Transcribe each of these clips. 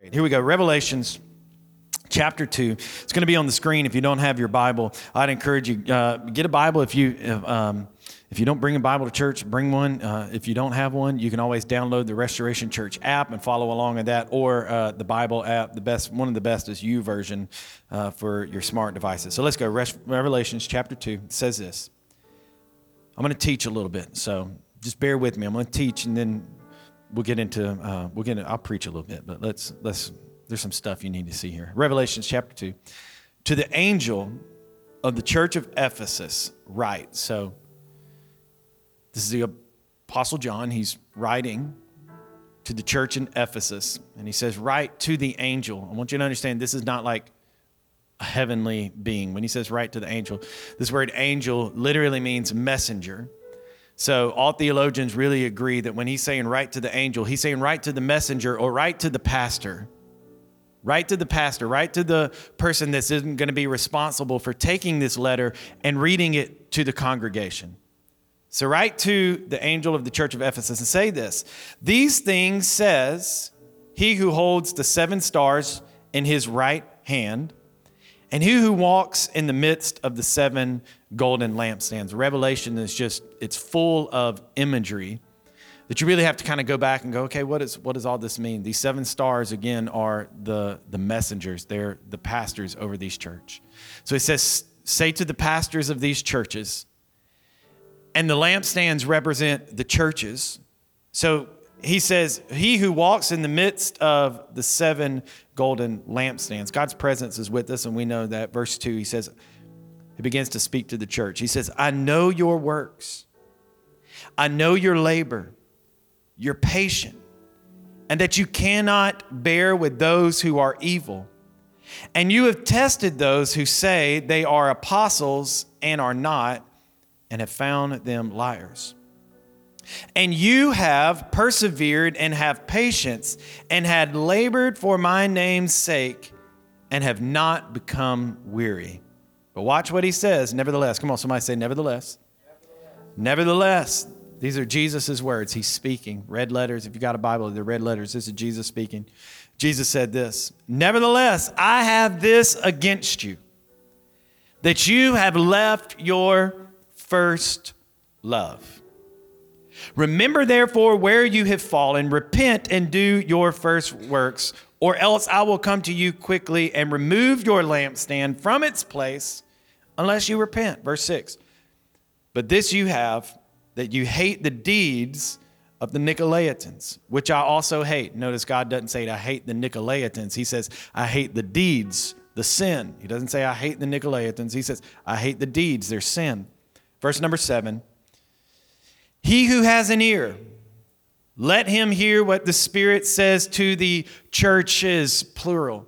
Here we go. Revelations chapter 2 it's going to be on the screen. If you don't have your bible i'd encourage you uh, get a bible if you um, if you don't bring a bible to church bring one. Uh, if you don't have one you can always download the restoration church app and follow along with that or uh, the bible app the best one of the best is YouVersion uh, for your smart devices. So let's go revelations chapter 2 says this. I'm going to teach a little bit so just bear with me. I'm going to teach and then we'll get into uh, we'll get into, I'll preach a little bit, but let's let's there's some stuff you need to see here. Revelations chapter two, to the angel of the church of Ephesus, write. So this is the apostle John. He's writing to the church in Ephesus, and he says, "Write to the angel." I want you to understand this is not like a heavenly being. When he says "write to the angel," this word "angel" literally means messenger. So all theologians really agree that when he's saying write to the angel, he's saying write to the messenger or write to the pastor. Write to the pastor, write to the person that isn't going to be responsible for taking this letter and reading it to the congregation. So write to the angel of the church of Ephesus and say this These things says he who holds the seven stars in his right hand and he who walks in the midst of the seven golden lampstands. Revelation is just, it's full of imagery that you really have to kind of go back and go, okay, what, is, what does all this mean? These seven stars, again, are the, the messengers, they're the pastors over these church. So he says, say to the pastors of these churches, and the lampstands represent the churches. So he says, He who walks in the midst of the seven golden lampstands. God's presence is with us, and we know that. Verse 2, he says, He begins to speak to the church. He says, I know your works, I know your labor, you're patient, and that you cannot bear with those who are evil. And you have tested those who say they are apostles and are not, and have found them liars. And you have persevered and have patience and had labored for my name's sake and have not become weary. But watch what he says, nevertheless. Come on, somebody say, nevertheless. Nevertheless. nevertheless. These are Jesus' words. He's speaking. Red letters. If you got a Bible, they're red letters. This is Jesus speaking. Jesus said this Nevertheless, I have this against you that you have left your first love. Remember, therefore, where you have fallen, repent and do your first works, or else I will come to you quickly and remove your lampstand from its place unless you repent. Verse 6. But this you have, that you hate the deeds of the Nicolaitans, which I also hate. Notice God doesn't say, I hate the Nicolaitans. He says, I hate the deeds, the sin. He doesn't say, I hate the Nicolaitans. He says, I hate the deeds, their sin. Verse number seven. He who has an ear, let him hear what the Spirit says to the churches, plural.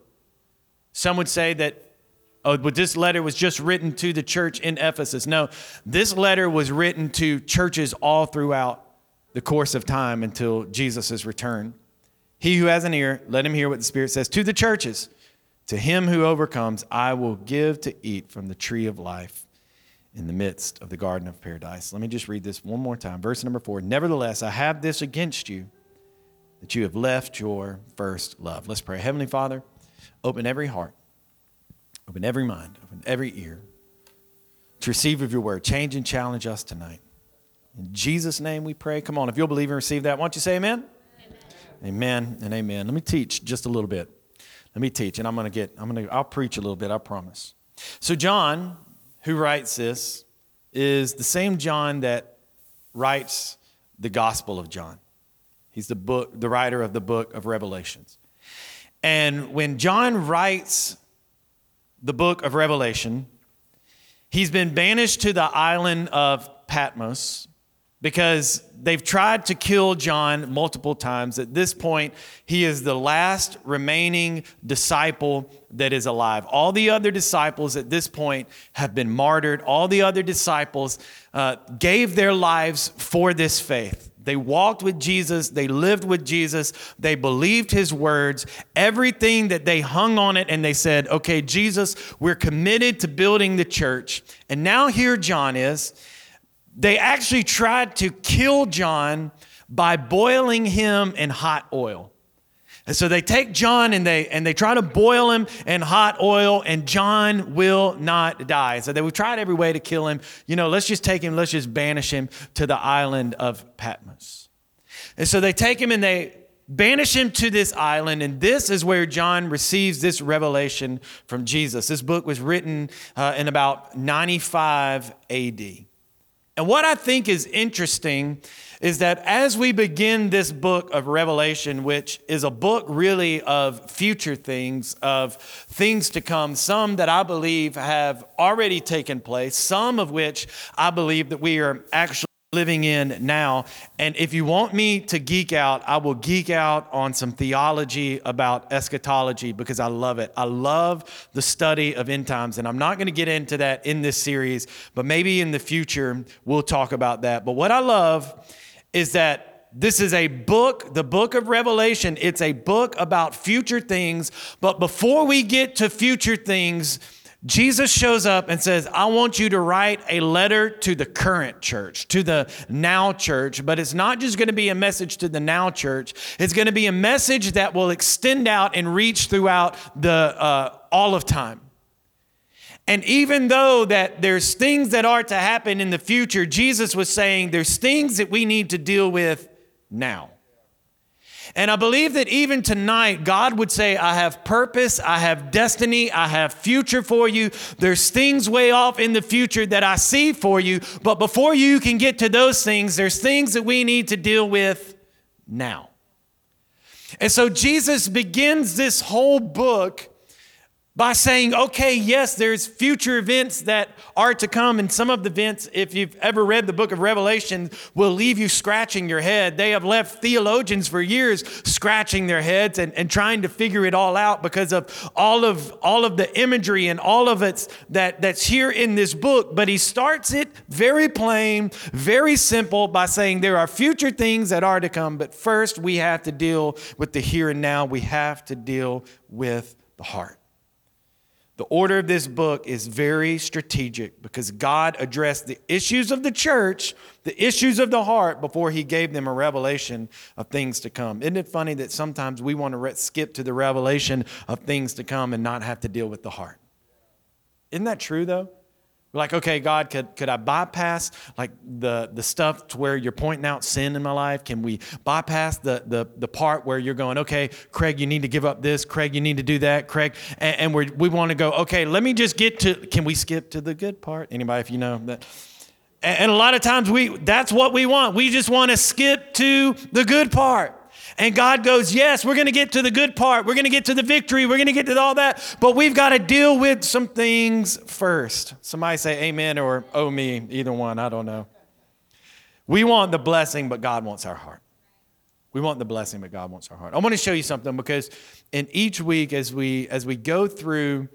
Some would say that oh, but this letter was just written to the church in Ephesus. No, this letter was written to churches all throughout the course of time until Jesus' return. He who has an ear, let him hear what the Spirit says to the churches. To him who overcomes, I will give to eat from the tree of life in the midst of the garden of paradise. Let me just read this one more time. Verse number four Nevertheless, I have this against you that you have left your first love. Let's pray. Heavenly Father, open every heart, open every mind, open every ear to receive of your word. Change and challenge us tonight. In Jesus' name we pray. Come on, if you'll believe and receive that, why don't you say amen? Amen, and amen. Let me teach just a little bit. Let me teach, and I'm gonna get, I'm gonna, I'll preach a little bit, I promise. So John who writes this is the same John that writes the Gospel of John. He's the book, the writer of the book of Revelations. And when John writes the book of Revelation, he's been banished to the island of Patmos because they've tried to kill John multiple times. At this point, he is the last remaining disciple that is alive. All the other disciples at this point have been martyred. All the other disciples uh, gave their lives for this faith. They walked with Jesus, they lived with Jesus, they believed his words, everything that they hung on it, and they said, Okay, Jesus, we're committed to building the church. And now here John is they actually tried to kill John by boiling him in hot oil. And so they take John and they and they try to boil him in hot oil, and John will not die. So they would tried every way to kill him. You know, let's just take him, let's just banish him to the island of Patmos. And so they take him and they banish him to this island, and this is where John receives this revelation from Jesus. This book was written uh, in about 95 AD. And what I think is interesting is that as we begin this book of Revelation, which is a book really of future things, of things to come, some that I believe have already taken place, some of which I believe that we are actually living in now. And if you want me to geek out, I will geek out on some theology about eschatology because I love it. I love the study of end times. And I'm not going to get into that in this series, but maybe in the future we'll talk about that. But what I love is that this is a book, the book of Revelation. It's a book about future things. But before we get to future things, Jesus shows up and says, I want you to write a letter to the current church, to the now church, but it's not just going to be a message to the now church. It's going to be a message that will extend out and reach throughout the, uh, all of time. And even though that there's things that are to happen in the future, Jesus was saying there's things that we need to deal with now. And I believe that even tonight, God would say, I have purpose, I have destiny, I have future for you. There's things way off in the future that I see for you. But before you can get to those things, there's things that we need to deal with now. And so Jesus begins this whole book by saying, okay, yes, there's future events that are to come. And some of the events, if you've ever read the book of Revelation, will leave you scratching your head. They have left theologians for years scratching their heads and, and trying to figure it all out because of all of all of the imagery and all of it that, that's here in this book. But he starts it very plain, very simple by saying there are future things that are to come, but first we have to deal with the here and now. We have to deal with the heart. The order of this book is very strategic because God addressed the issues of the church, the issues of the heart, before He gave them a revelation of things to come. Isn't it funny that sometimes we want to skip to the revelation of things to come and not have to deal with the heart? Isn't that true, though? Like, okay, God, could, could I bypass like the, the stuff to where you're pointing out sin in my life? Can we bypass the, the, the part where you're going, okay, Craig, you need to give up this. Craig, you need to do that. Craig, and, and we we want to go, okay, let me just get to, can we skip to the good part? Anybody, if you know that? And, and a lot of times we, that's what we want. We just want to skip to the good part. And God goes, Yes, we're going to get to the good part. We're going to get to the victory. We're going to get to all that. But we've got to deal with some things first. Somebody say amen or oh me, either one. I don't know. We want the blessing, but God wants our heart. We want the blessing, but God wants our heart. I want to show you something because in each week as we as we go through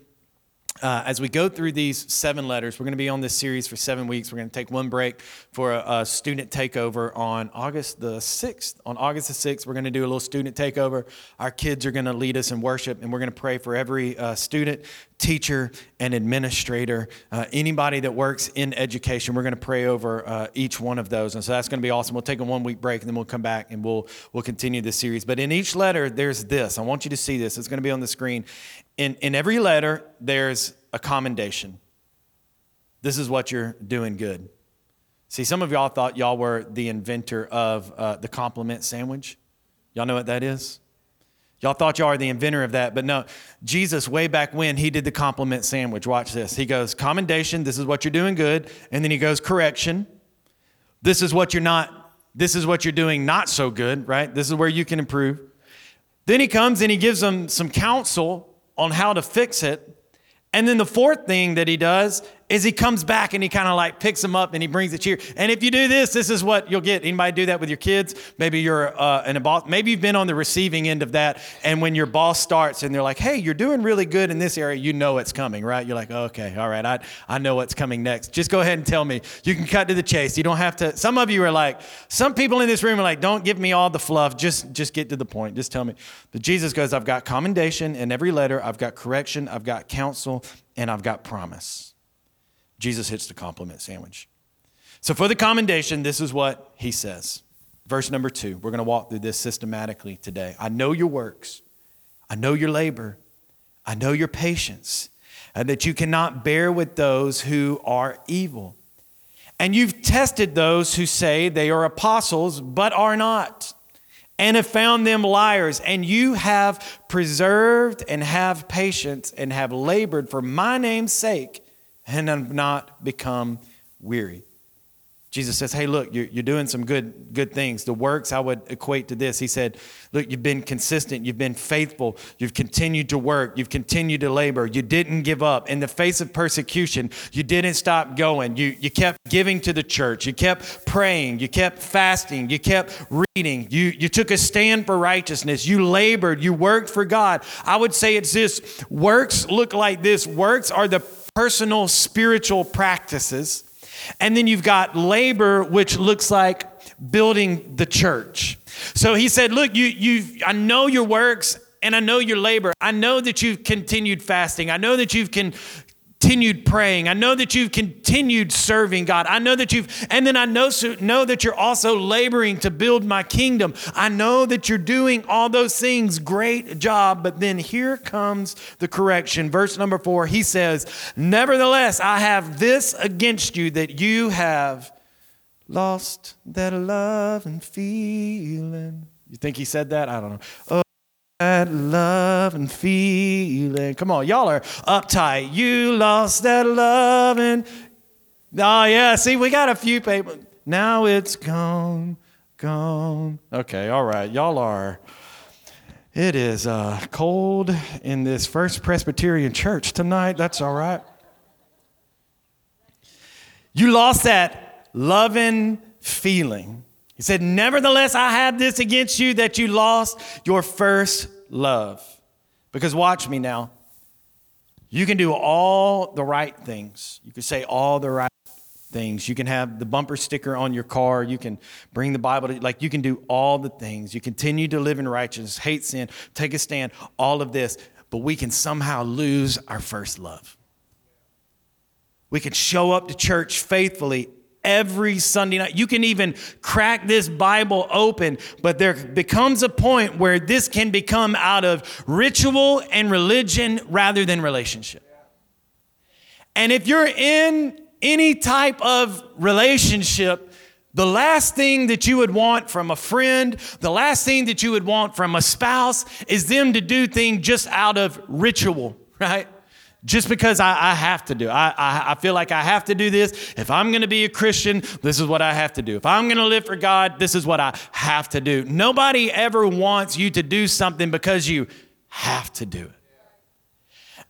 uh, as we go through these seven letters, we're going to be on this series for seven weeks. We're going to take one break for a, a, student takeover on August the 6th. On August the 6th, we're going to do a little student takeover. Our kids are going to lead us in worship, and we're going to pray for every uh, student, teacher, and administrator, uh, anybody that works in education. We're going to pray over uh, each one of those. And so that's going to be awesome. We'll take a one week break, and then we'll come back and we'll, we'll continue this series. But in each letter, there's this. I want you to see this. It's going to be on the screen. In, in every letter, there's a commendation. This is what you're doing good. See, some of y'all thought y'all were the inventor of uh, the compliment sandwich. Y'all know what that is? Y'all thought y'all are the inventor of that, but no. Jesus, way back when, he did the compliment sandwich. Watch this. He goes, commendation, this is what you're doing good. And then he goes, correction, this is what you're not, this is what you're doing not so good, right? This is where you can improve. Then he comes and he gives them some counsel on how to fix it. And then the fourth thing that he does is he comes back and he kind of like picks them up and he brings it here. And if you do this, this is what you'll get. Anybody do that with your kids? Maybe you're uh, an boss. Maybe you've been on the receiving end of that. And when your boss starts and they're like, "Hey, you're doing really good in this area," you know it's coming, right? You're like, "Okay, all right, I I know what's coming next. Just go ahead and tell me. You can cut to the chase. You don't have to." Some of you are like, some people in this room are like, "Don't give me all the fluff. Just just get to the point. Just tell me." But Jesus goes, "I've got commendation in every letter. I've got correction. I've got counsel, and I've got promise." Jesus hits the compliment sandwich. So, for the commendation, this is what he says Verse number two, we're going to walk through this systematically today. I know your works, I know your labor, I know your patience, and that you cannot bear with those who are evil. And you've tested those who say they are apostles, but are not, and have found them liars. And you have preserved and have patience and have labored for my name's sake and have not become weary. Jesus says, Hey, look, you're, you're doing some good, good things. The works I would equate to this. He said, Look, you've been consistent, you've been faithful, you've continued to work, you've continued to labor, you didn't give up. In the face of persecution, you didn't stop going. You, you kept giving to the church, you kept praying, you kept fasting, you kept reading, you, you took a stand for righteousness, you labored, you worked for God. I would say it's this works look like this works are the personal spiritual practices and then you've got labor, which looks like building the church. So he said, Look, you, you, I know your works and I know your labor. I know that you've continued fasting. I know that you've con- continued praying. I know that you've continued serving God. I know that you've, and then I know, know that you're also laboring to build my kingdom. I know that you're doing all those things. Great job. But then here comes the correction. Verse number four, he says, Nevertheless, I have this against you that you have lost that love and feeling. You think he said that? I don't know. That love and feeling. Come on, y'all are uptight. You lost that love and oh yeah. See, we got a few people. Now it's gone, gone. Okay, all right. Y'all are. It is uh, cold in this First Presbyterian Church tonight. That's all right. You lost that loving feeling. He said, Nevertheless, I have this against you that you lost your first love. Because watch me now. You can do all the right things. You can say all the right things. You can have the bumper sticker on your car. You can bring the Bible to, like, you can do all the things. You continue to live in righteousness, hate sin, take a stand, all of this. But we can somehow lose our first love. We can show up to church faithfully every Sunday night. You can even crack this Bible open, but there becomes a point where this can become out of ritual and religion rather than relationship. And if you're in any type of relationship, the last thing that you would want from a friend, the last thing that you would want from a spouse is them to do things just out of ritual, right? Just because I, I, have to do. I, I, I feel like I have to do this. If I'm going to be a Christian, this is what I have to do. If I'm going to live for God, this is what I have to do. Nobody ever wants you to do something because you have to do it.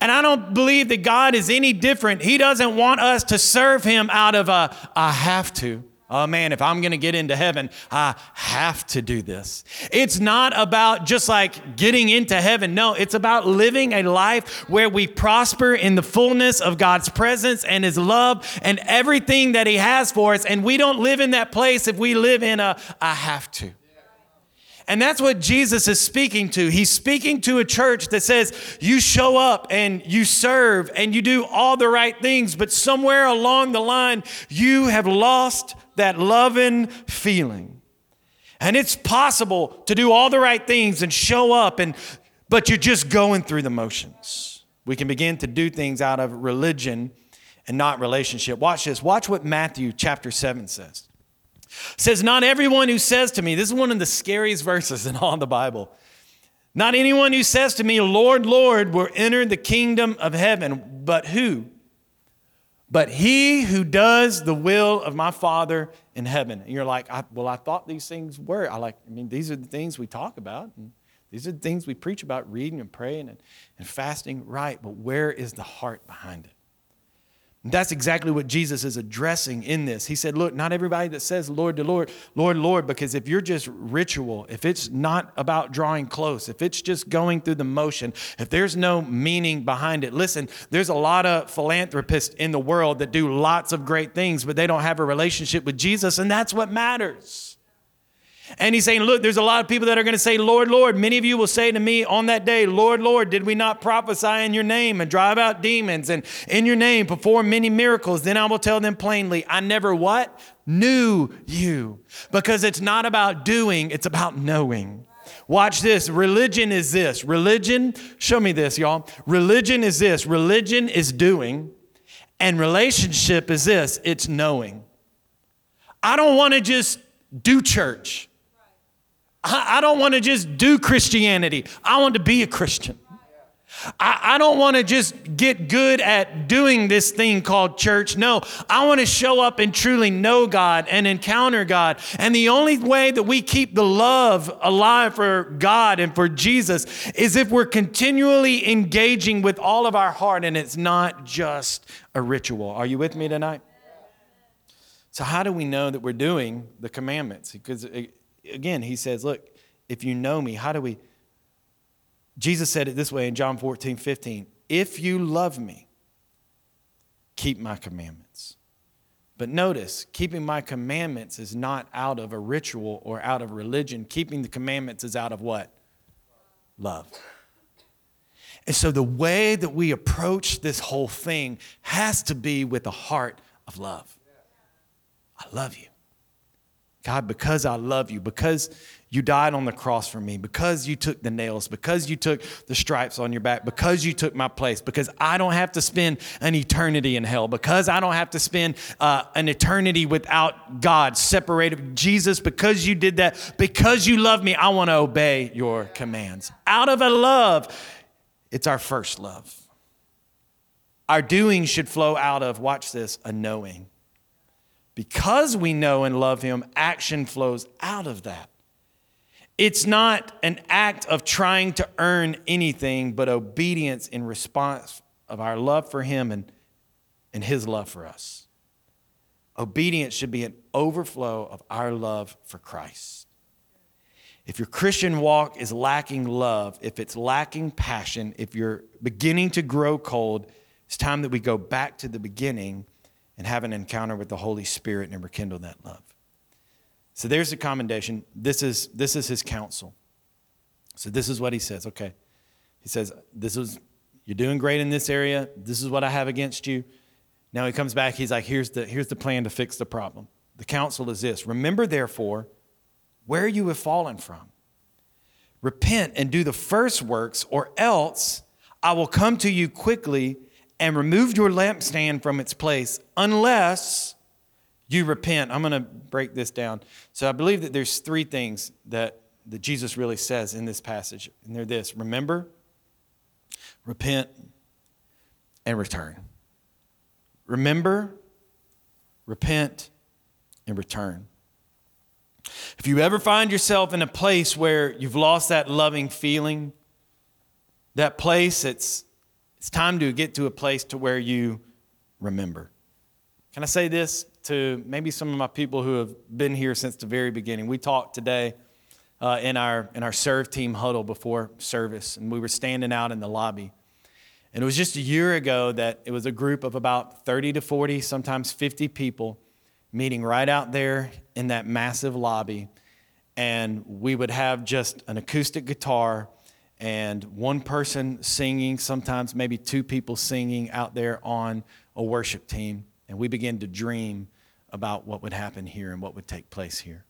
And I don't believe that God is any different. He doesn't want us to serve Him out of a I have to. Oh man, if I'm gonna get into heaven, I have to do this. It's not about just like getting into heaven. No, it's about living a life where we prosper in the fullness of God's presence and His love and everything that He has for us. And we don't live in that place if we live in a I have to. And that's what Jesus is speaking to. He's speaking to a church that says, you show up and you serve and you do all the right things, but somewhere along the line, you have lost that loving feeling. And it's possible to do all the right things and show up, and, but you're just going through the motions. We can begin to do things out of religion and not relationship. Watch this. Watch what Matthew chapter 7 says. It says, Not everyone who says to me, this is one of the scariest verses in all the Bible. Not anyone who says to me, Lord, Lord, will enter the kingdom of heaven, but who? But he who does the will of my Father in heaven. And you're like, I, well, I thought these things were. I like, I mean, these are the things we talk about. And these are the things we preach about reading and praying and, and fasting. Right, but where is the heart behind it? That's exactly what Jesus is addressing in this. He said, Look, not everybody that says Lord to Lord, Lord, Lord, because if you're just ritual, if it's not about drawing close, if it's just going through the motion, if there's no meaning behind it, listen, there's a lot of philanthropists in the world that do lots of great things, but they don't have a relationship with Jesus, and that's what matters. And he's saying, Look, there's a lot of people that are going to say, Lord, Lord. Many of you will say to me on that day, Lord, Lord, did we not prophesy in your name and drive out demons and in your name perform many miracles? Then I will tell them plainly, I never what? Knew you. Because it's not about doing, it's about knowing. Watch this. Religion is this. Religion, show me this, y'all. Religion is this. Religion is doing, and relationship is this it's knowing. I don't want to just do church. I, I don't want to just do Christianity. I want to be a Christian. I, I don't want to just get good at doing this thing called church. No, I want to show up and truly know God and encounter God. And the only way that we keep the love alive for God and for Jesus is if we're continually engaging with all of our heart and it's not just a ritual. Are you with me tonight? So, how do we know that we're doing the commandments? Because, again, he says, Look, if you know me, how do we? Jesus said it this way in John 14, 15. If you love me, keep my commandments. But notice, keeping my commandments is not out of a ritual or out of religion. Keeping the commandments is out of what? Love. And so the way that we approach this whole thing has to be with a heart of love. I love you. God, because I love you, because you died on the cross for me, because you took the nails, because you took the stripes on your back, because you took my place, because I don't have to spend an eternity in hell, because I don't have to spend uh, an eternity without God, separated. Jesus, because you did that, because you love me, I want to obey your commands. Out of a love, it's our first love. Our doing should flow out of, watch this, a knowing. Because we know and love Him, action flows out of that. It's not an act of trying to earn anything, but obedience in response of our love for Him and, and His love for us. Obedience should be an overflow of our love for Christ. If your Christian walk is lacking love, if it's lacking passion, if you're beginning to grow cold, it's time that we go back to the beginning and have an encounter with the Holy Spirit and rekindle that love. So there's the commendation. This is, this is his counsel. So this is what he says. Okay. He says, This is, you're doing great in this area. This is what I have against you. Now he comes back. He's like, here's the, here's the plan to fix the problem. The counsel is this Remember, therefore, where you have fallen from. Repent and do the first works, or else I will come to you quickly and remove your lampstand from its place unless you repent. I'm going to break this down. So I believe that there's three things that, that Jesus really says in this passage, and they're this remember, repent, and return. Remember, repent, and return. If you ever find yourself in a place where you've lost that loving feeling, that place it's it's time to get to a place to where you remember. Can I say this to maybe some of my people who have been here since the very beginning? We talked today uh, in, our, in our serve team huddle before service, and we were standing out in the lobby. And it was just a year ago that it was a group of about 30 to 40, sometimes 50 people meeting right out there in that massive lobby. And we would have just an acoustic guitar and one person singing, sometimes maybe two people singing out there on a worship team. And we begin to dream about what would happen here and what would take place here.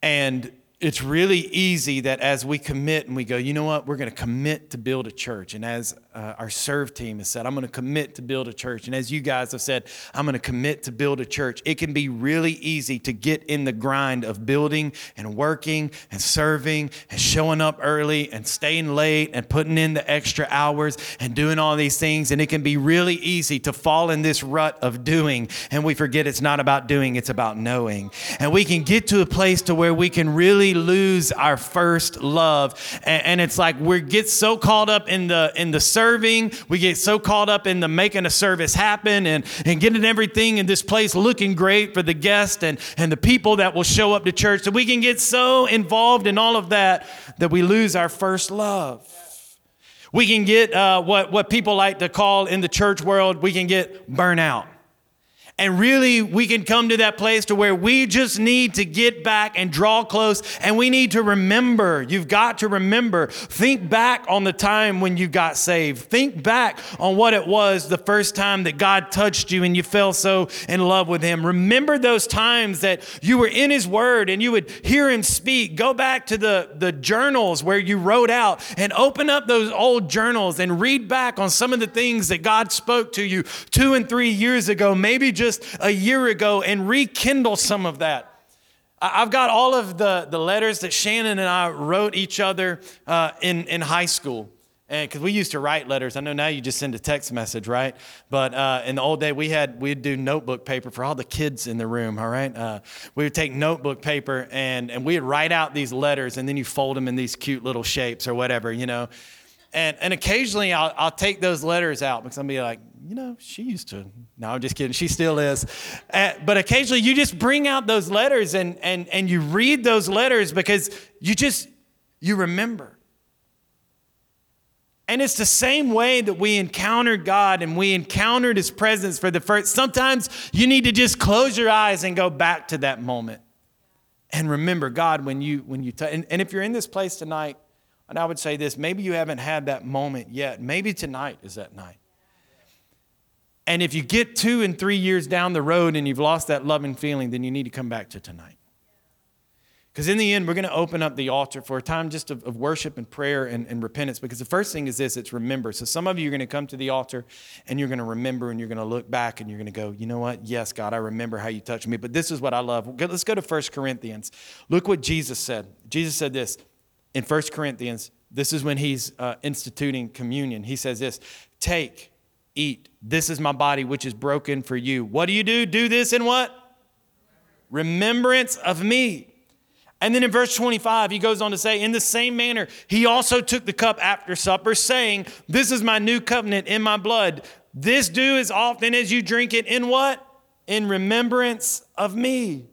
And it's really easy that as we commit and we go, you know what, we're going to commit to build a church. And as uh, our serve team has said, I'm going to commit to build a church. And as you guys have said, I'm going to commit to build a church. It can be really easy to get in the grind of building and working and serving and showing up early and staying late and putting in the extra hours and doing all these things. And it can be really easy to fall in this rut of doing. And we forget it's not about doing, it's about knowing. And we can get to a place to where we can really lose our first love. And, and it's like we get so caught up in the in the serving, we get so caught up in the making a service happen and, and getting everything in this place looking great for the guests and, and the people that will show up to church that we can get so involved in all of that that we lose our first love. We can get uh, what, what people like to call in the church world, we can get burnout. And really, we can come to that place to where we just need to get back and draw close. And we need to remember. You've got to remember. Think back on the time when you got saved. Think back on what it was the first time that God touched you and you fell so in love with Him. Remember those times that you were in His Word and you would hear Him speak. Go back to the, the journals where you wrote out and open up those old journals and read back on some of the things that God spoke to you two and three years ago, maybe just just a year ago and rekindle some of that. I've got all of the, the letters that Shannon and I wrote each other uh, in, in high school. And because we used to write letters, I know now you just send a text message, right? But uh, in the old day, we had we'd do notebook paper for all the kids in the room. All right, uh, we would take notebook paper and and we'd write out these letters, and then you fold them in these cute little shapes or whatever, you know. And and occasionally I'll I'll take those letters out because I'll be like, you know, she used to. No, I'm just kidding. She still is. Uh, but occasionally you just bring out those letters and, and, and you read those letters because you just, you remember. And it's the same way that we encountered God and we encountered His presence for the first. Sometimes you need to just close your eyes and go back to that moment and remember God when you when you t- and, and if you're in this place tonight, and I would say this, maybe you haven't had that moment yet. Maybe tonight is that night. And if you get two and three years down the road and you've lost that loving feeling, then you need to come back to tonight. Because in the end, we're going to open up the altar for a time just of, of worship and prayer and, and, repentance. Because the first thing is this it's remember. So some of you are going to come to the altar and you're going to remember and you're going to look back and you're going to go, you know what? Yes, God, I remember how you touched me. But this is what I love. Let's go to 1 Corinthians. Look what Jesus said. Jesus said this in 1 Corinthians. This is when he's uh, instituting communion. He says this Take eat. This is my body, which is broken for you. What do you do? Do this in what? Remembrance of me. And then in verse 25, he goes on to say, In the same manner, he also took the cup after supper, saying, This is my new covenant in my blood. This do as often as you drink it in what? In remembrance of me.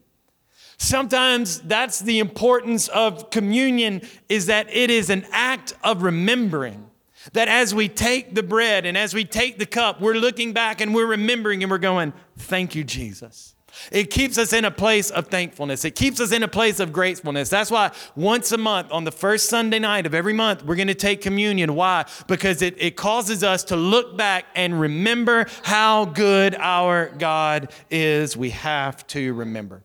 Sometimes that's the importance of communion is that it is an act of remembering. That as we take the bread and as we take the cup, we're looking back and we're remembering and we're going, Thank you, Jesus. It keeps us in a place of thankfulness. It keeps us in a place of gratefulness. That's why once a month, on the first Sunday night of every month, we're going to take communion. Why? Because it, it causes us to look back and remember how good our God is. We have to remember.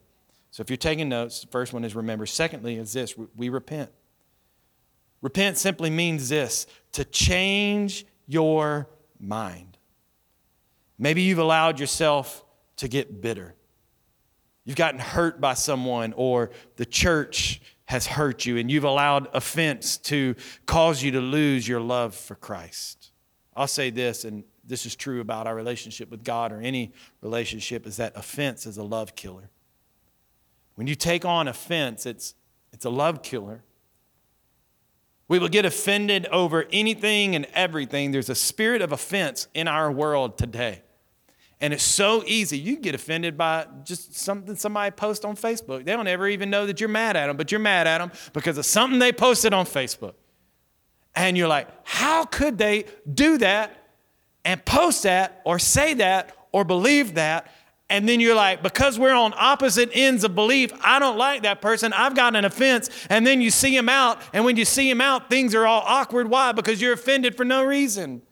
So if you're taking notes, the first one is remember. Secondly, is this we repent. Repent simply means this to change your mind. Maybe you've allowed yourself to get bitter. You've gotten hurt by someone, or the church has hurt you, and you've allowed offense to cause you to lose your love for Christ. I'll say this, and this is true about our relationship with God or any relationship, is that offense is a love killer. When you take on offense, it's, it's a love killer. We will get offended over anything and everything. There's a spirit of offense in our world today. And it's so easy. You get offended by just something somebody posts on Facebook. They don't ever even know that you're mad at them, but you're mad at them because of something they posted on Facebook. And you're like, how could they do that and post that or say that or believe that and then you're like, because we're on opposite ends of belief, I don't like that person. I've got an offense. And then you see him out, and when you see him out, things are all awkward. Why? Because you're offended for no reason.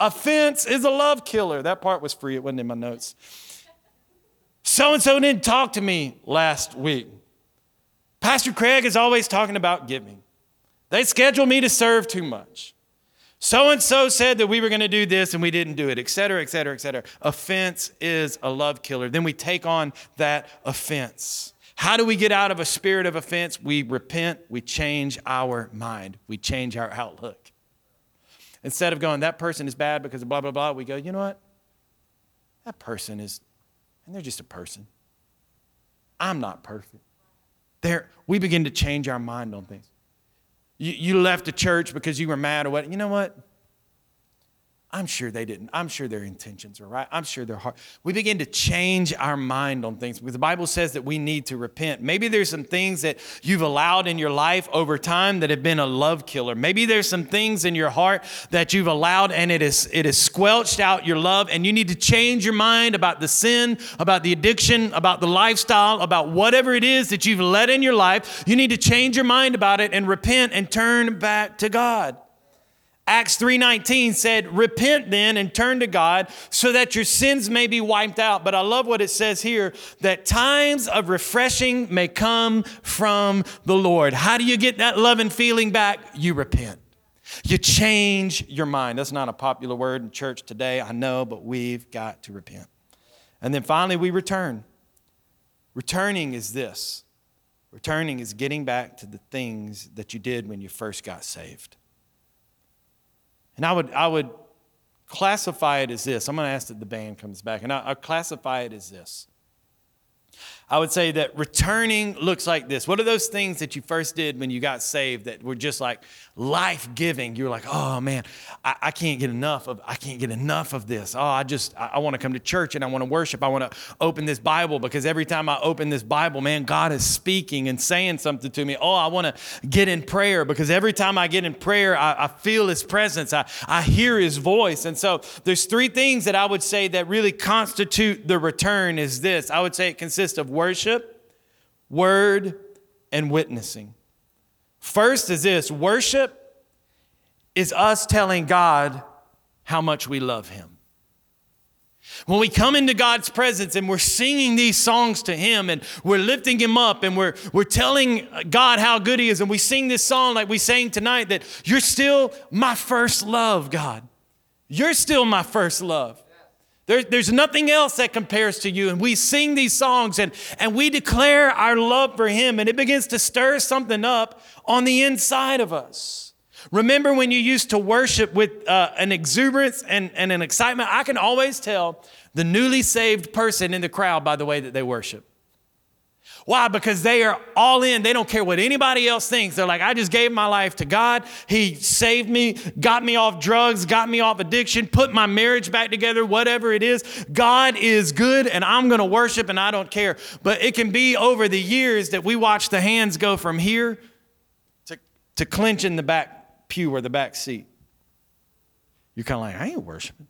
Offense is a love killer. That part was free, it wasn't in my notes. So and so didn't talk to me last week. Pastor Craig is always talking about giving. They schedule me to serve too much. So and so said that we were going to do this and we didn't do it, et cetera, et cetera, et cetera. Offense is a love killer. Then we take on that offense. How do we get out of a spirit of offense? We repent, we change our mind, we change our outlook. Instead of going, that person is bad because of blah, blah, blah, we go, you know what? That person is, and they're just a person. I'm not perfect. There, we begin to change our mind on things. You, you left the church because you were mad or what. You know what? I'm sure they didn't. I'm sure their intentions were right. I'm sure their heart. We begin to change our mind on things because the Bible says that we need to repent. Maybe there's some things that you've allowed in your life over time that have been a love killer. Maybe there's some things in your heart that you've allowed and it is it has squelched out your love and you need to change your mind about the sin, about the addiction, about the lifestyle, about whatever it is that you've let in your life. You need to change your mind about it and repent and turn back to God. Acts 3:19 said, "Repent then and turn to God so that your sins may be wiped out." But I love what it says here that times of refreshing may come from the Lord. How do you get that love and feeling back? You repent. You change your mind. That's not a popular word in church today, I know, but we've got to repent. And then finally we return. Returning is this. Returning is getting back to the things that you did when you first got saved. And I would, I would classify it as this. I'm going to ask that the band comes back, and I, I'll classify it as this. I would say that returning looks like this. What are those things that you first did when you got saved that were just like life giving? You're like, oh man, I, I, can't get enough of I can't get enough of this. Oh, I just I, I want to come to church and I want to worship. I want to open this Bible because every time I open this Bible, man, God is speaking and saying something to me. Oh, I want to get in prayer because every time I get in prayer, I, I feel His presence. I, I hear His voice. And so there's three things that I would say that really constitute the return. Is this? I would say it consists of worship, word, and witnessing. First is this worship is us telling God how much we love Him. When we come into God's presence and we're singing these songs to Him and we're lifting Him up and we're, we're telling God how good He is, and we sing this song like we sang tonight that you're still my first love, God. You're still my first love. There, there's nothing else that compares to you. And we sing these songs and, and we declare our love for Him, and it begins to stir something up on the inside of us. Remember when you used to worship with uh, an exuberance and, and an excitement? I can always tell the newly saved person in the crowd by the way that they worship. Why? Because they are all in. They don't care what anybody else thinks. They're like, I just gave my life to God. He saved me, got me off drugs, got me off addiction, put my marriage back together, whatever it is. God is good and I'm going to worship and I don't care. But it can be over the years that we watch the hands go from here to, to clench in the back pew or the back seat. You're kind of like, I ain't worshiping.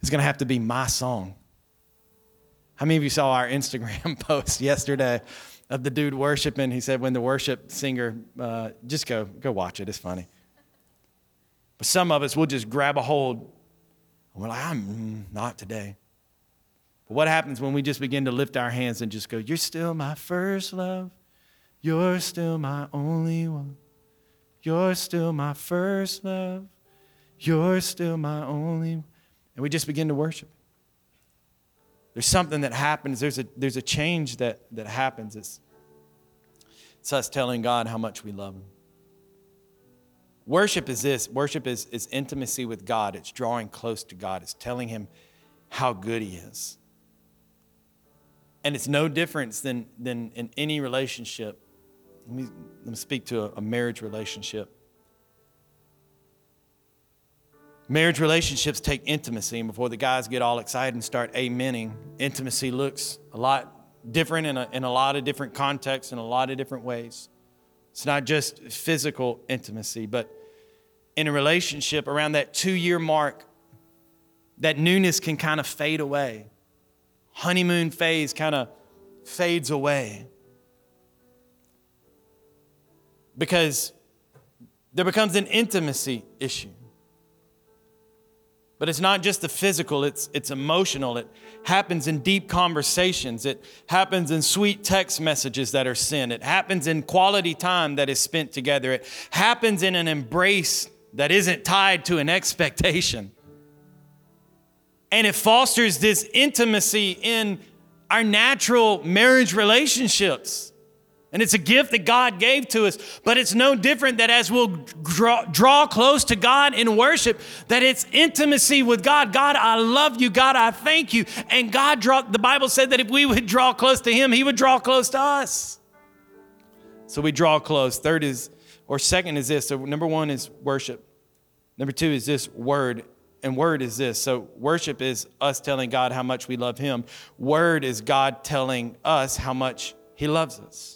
It's going to have to be my song. How many of you saw our Instagram post yesterday of the dude worshiping? He said, when the worship singer, uh, just go, go watch it. It's funny. But some of us will just grab a hold and we're like, I'm not today. But what happens when we just begin to lift our hands and just go, You're still my first love. You're still my only one. You're still my first love. You're still my only. And we just begin to worship. There's something that happens. There's a, there's a change that, that happens. It's, it's us telling God how much we love Him. Worship is this worship is, is intimacy with God, it's drawing close to God, it's telling Him how good He is. And it's no difference than, than in any relationship. Let me, let me speak to a, a marriage relationship. Marriage relationships take intimacy, and before the guys get all excited and start amening, intimacy looks a lot different in a, in a lot of different contexts, in a lot of different ways. It's not just physical intimacy, but in a relationship around that two year mark, that newness can kind of fade away. Honeymoon phase kind of fades away. Because there becomes an intimacy issue. But it's not just the physical, it's, it's emotional. It happens in deep conversations. It happens in sweet text messages that are sent. It happens in quality time that is spent together. It happens in an embrace that isn't tied to an expectation. And it fosters this intimacy in our natural marriage relationships. And it's a gift that God gave to us. But it's no different that as we'll draw, draw, close to God in worship, that it's intimacy with God. God, I love you. God, I thank you. And God, draw, the Bible said that if we would draw close to Him, He would draw close to us. So we draw close. Third is, or second is this. So number one is worship. Number two is this word. And word is this. So, worship is us telling God how much we love Him. Word is God telling us how much He loves us.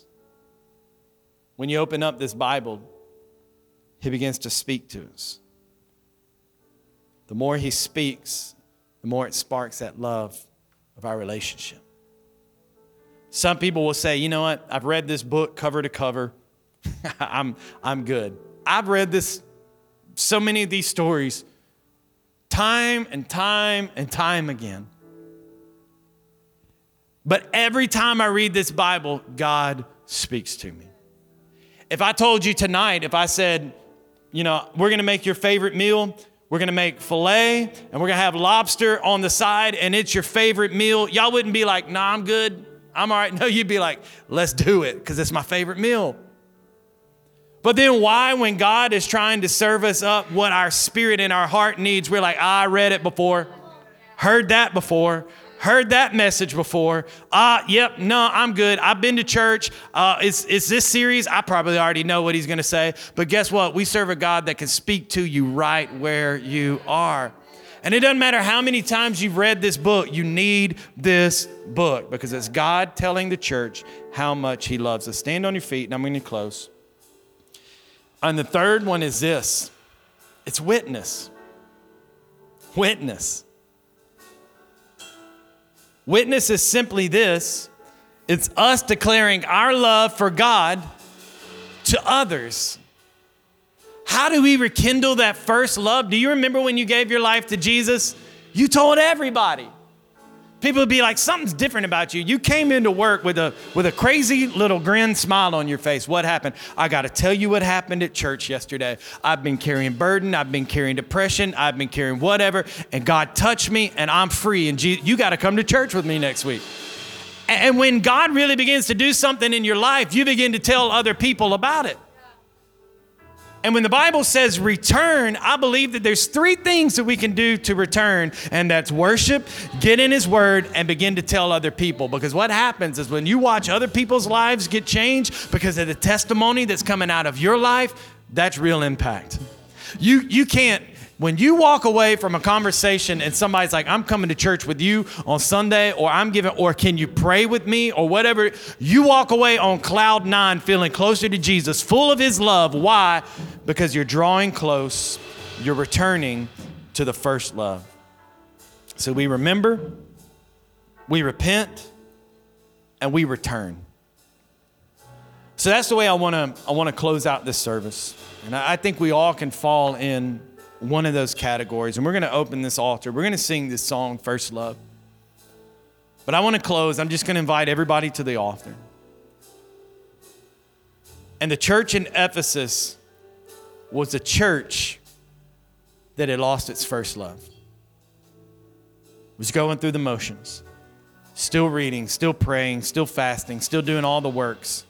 When you open up this Bible, He begins to speak to us. The more He speaks, the more it sparks that love of our relationship. Some people will say, you know what? I've read this book cover to cover. I'm, I'm good. I've read this, so many of these stories, time and time and time again. But every time I read this Bible, God speaks to me. If I told you tonight, if I said, you know, we're going to make your favorite meal, we're going to make filet and we're going to have lobster on the side and it's your favorite meal, y'all wouldn't be like, nah, I'm good. I'm all right. No, you'd be like, let's do it because it's my favorite meal. But then why, when God is trying to serve us up what our spirit and our heart needs, we're like, ah, I read it before, heard that before, heard that message before. Ah, uh, yep, no, I'm good. I've been to church. Uh, it's, it's this series. I probably already know what he's going to say. But guess what? We serve a God that can speak to you right where you are. And it doesn't matter how many times you've read this book, you need this book because it's God telling the church how much He loves us. Stand on your feet, and I'm going to close. And the third one is this it's witness. Witness. Witness is simply this it's us declaring our love for God to others. How do we rekindle that first love? Do you remember when you gave your life to Jesus? You told everybody. People would be like, something's different about you. You came into work with a with a crazy little grin smile on your face. What happened? I got to tell you what happened at church yesterday. I've been carrying burden, I've been carrying depression, I've been carrying whatever, and God touched me and I'm free. And Jesus, you got to come to church with me next week. And when God really begins to do something in your life, you begin to tell other people about it. And when the Bible says return, I believe that there's three things that we can do to return, and that's worship, get in His Word, and begin to tell other people. Because what happens is when you watch other people's lives get changed because of the testimony that's coming out of your life, that's real impact. You, you can't when you walk away from a conversation and somebody's like, I'm coming to church with you on Sunday, or I'm giving, or can you pray with me, or whatever, you walk away on cloud nine feeling closer to Jesus, full of his love. Why? Because you're drawing close, you're returning to the first love. So we remember, we repent, and we return. So that's the way I want to I want to close out this service. And I think we all can fall in one of those categories. And we're going to open this altar. We're going to sing this song, First Love. But I want to close. I'm just going to invite everybody to the altar. And the church in Ephesus was a church that had lost its first love. It was going through the motions, still reading, still praying, still fasting, still doing all the works.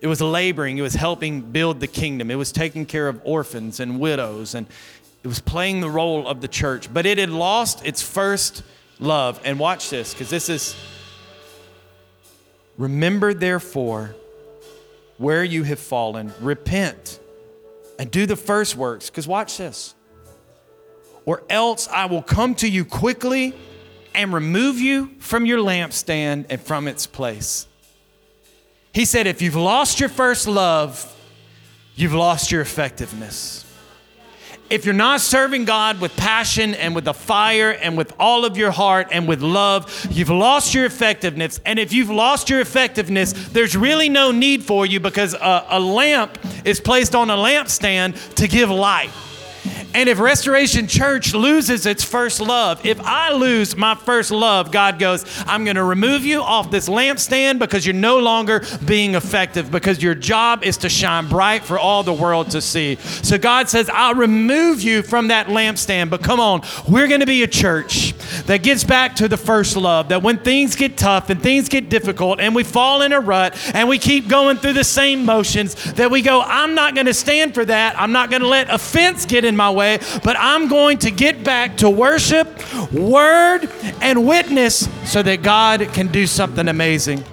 It was laboring, it was helping build the kingdom, it was taking care of orphans and widows, and it was playing the role of the church. But it had lost its first love. And watch this, because this is remember, therefore, where you have fallen, repent and do the first works. Because watch this. Or else I will come to you quickly and remove you from your lampstand and from its place. He said, if you've lost your first love, you've lost your effectiveness. If you're not serving God with passion and with the fire and with all of your heart and with love, you've lost your effectiveness. And if you've lost your effectiveness, there's really no need for you because a, a lamp is placed on a lampstand to give light. And if Restoration Church loses its first love, if I lose my first love, God goes, I'm going to remove you off this lampstand because you're no longer being effective, because your job is to shine bright for all the world to see. So God says, I'll remove you from that lampstand. But come on, we're going to be a church that gets back to the first love, that when things get tough and things get difficult and we fall in a rut and we keep going through the same motions, that we go, I'm not going to stand for that. I'm not going to let offense get in my way, but I'm going to get back to worship, word, and witness so that God can do something amazing.